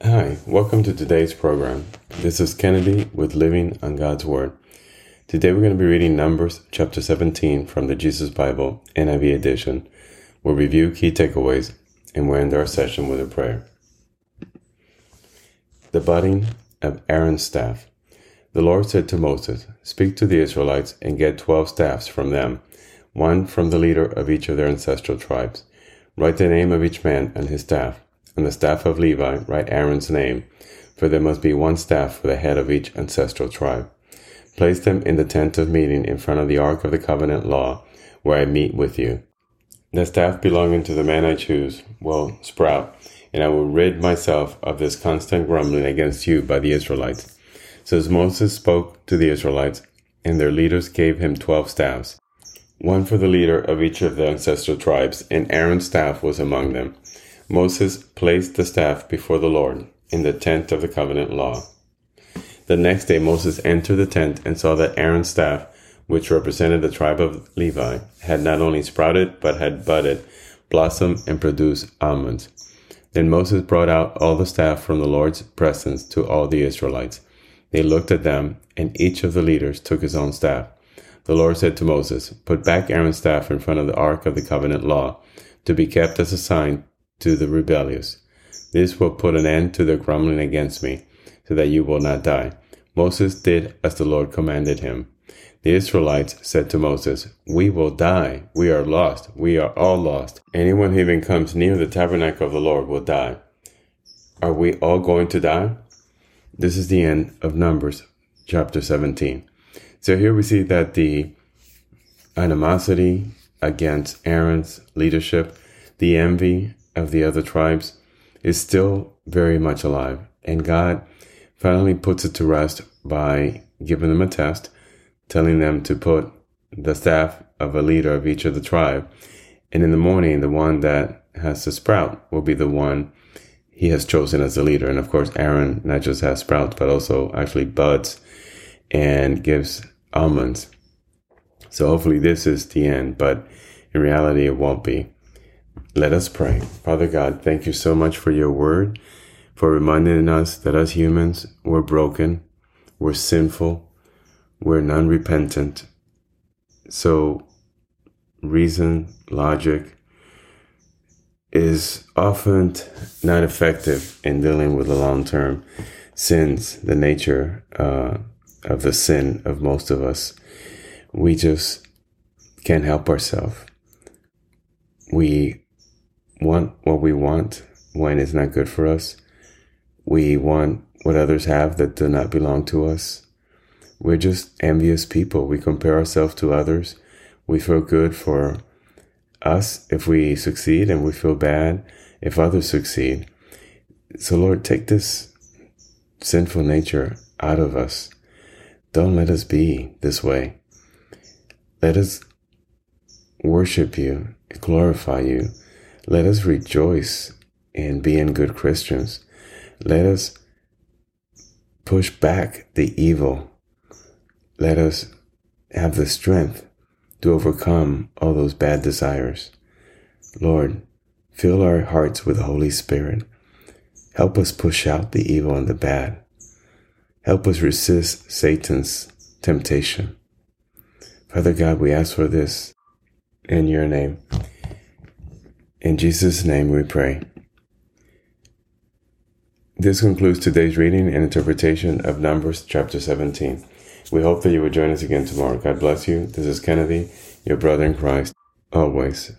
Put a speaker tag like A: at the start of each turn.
A: Hi, welcome to today's program. This is Kennedy with Living on God's Word. Today we're going to be reading Numbers chapter 17 from the Jesus Bible NIV edition. We'll review key takeaways and we'll end our session with a prayer. The budding of Aaron's staff. The Lord said to Moses, Speak to the Israelites and get twelve staffs from them, one from the leader of each of their ancestral tribes. Write the name of each man and his staff and the staff of Levi, write Aaron's name, for there must be one staff for the head of each ancestral tribe. Place them in the tent of meeting in front of the ark of the covenant law, where I meet with you. The staff belonging to the man I choose will sprout, and I will rid myself of this constant grumbling against you by the Israelites. So as Moses spoke to the Israelites, and their leaders gave him twelve staffs, one for the leader of each of the ancestral tribes, and Aaron's staff was among them. Moses placed the staff before the Lord in the tent of the covenant law. The next day Moses entered the tent and saw that Aaron's staff, which represented the tribe of Levi, had not only sprouted but had budded, blossomed, and produced almonds. Then Moses brought out all the staff from the Lord's presence to all the Israelites. They looked at them, and each of the leaders took his own staff. The Lord said to Moses, Put back Aaron's staff in front of the ark of the covenant law, to be kept as a sign to the rebellious. This will put an end to their grumbling against me, so that you will not die. Moses did as the Lord commanded him. The Israelites said to Moses, We will die. We are lost. We are all lost. Anyone who even comes near the tabernacle of the Lord will die. Are we all going to die? This is the end of Numbers chapter 17. So here we see that the animosity against Aaron's leadership, the envy of the other tribes is still very much alive. And God finally puts it to rest by giving them a test, telling them to put the staff of a leader of each of the tribe. And in the morning, the one that has to sprout will be the one he has chosen as the leader. And of course, Aaron not just has sprouts, but also actually buds and gives almonds. So hopefully this is the end, but in reality, it won't be. Let us pray. Father God, thank you so much for your word, for reminding us that as humans, we're broken, we're sinful, we're non repentant. So, reason, logic is often not effective in dealing with the long term sins, the nature uh, of the sin of most of us. We just can't help ourselves. We want what we want when it's not good for us. We want what others have that do not belong to us. We're just envious people. We compare ourselves to others. We feel good for us if we succeed, and we feel bad if others succeed. So, Lord, take this sinful nature out of us. Don't let us be this way. Let us worship you, glorify you let us rejoice in being good Christians. Let us push back the evil. Let us have the strength to overcome all those bad desires. Lord, fill our hearts with the Holy Spirit. Help us push out the evil and the bad. Help us resist Satan's temptation. Father God, we ask for this in your name. In Jesus' name we pray. This concludes today's reading and interpretation of Numbers chapter 17. We hope that you will join us again tomorrow. God bless you. This is Kennedy, your brother in Christ, always.